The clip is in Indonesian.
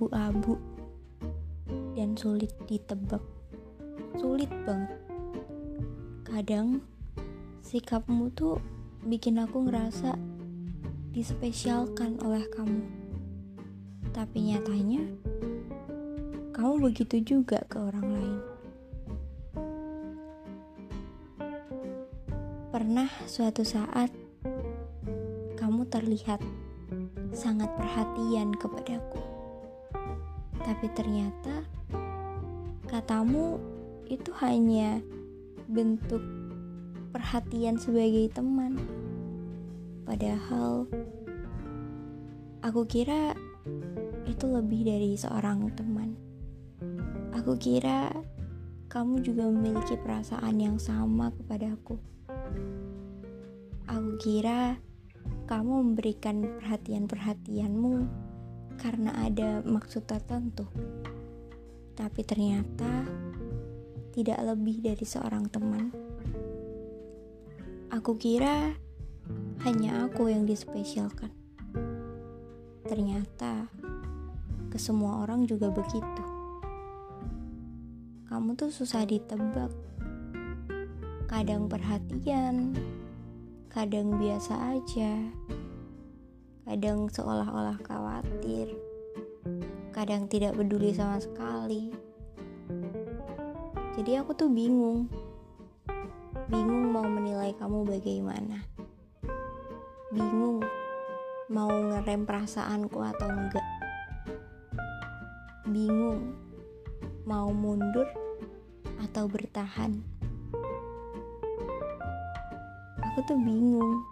abu-abu dan sulit ditebak. Sulit banget. Kadang sikapmu tuh bikin aku ngerasa dispesialkan oleh kamu. Tapi nyatanya kamu begitu juga ke orang lain. Pernah suatu saat kamu terlihat sangat perhatian kepadaku. Tapi ternyata katamu itu hanya bentuk perhatian sebagai teman. Padahal aku kira itu lebih dari seorang teman. Aku kira kamu juga memiliki perasaan yang sama kepadaku. Aku kira kamu memberikan perhatian-perhatianmu karena ada maksud tertentu. Tapi ternyata tidak lebih dari seorang teman. Aku kira hanya aku yang dispesialkan. Ternyata ke semua orang juga begitu. Kamu tuh susah ditebak. Kadang perhatian, kadang biasa aja, kadang seolah-olah khawatir, kadang tidak peduli sama sekali. Jadi aku tuh bingung, bingung mau menilai kamu bagaimana, bingung mau ngerem perasaanku atau enggak, bingung mau mundur atau bertahan aku tuh bingung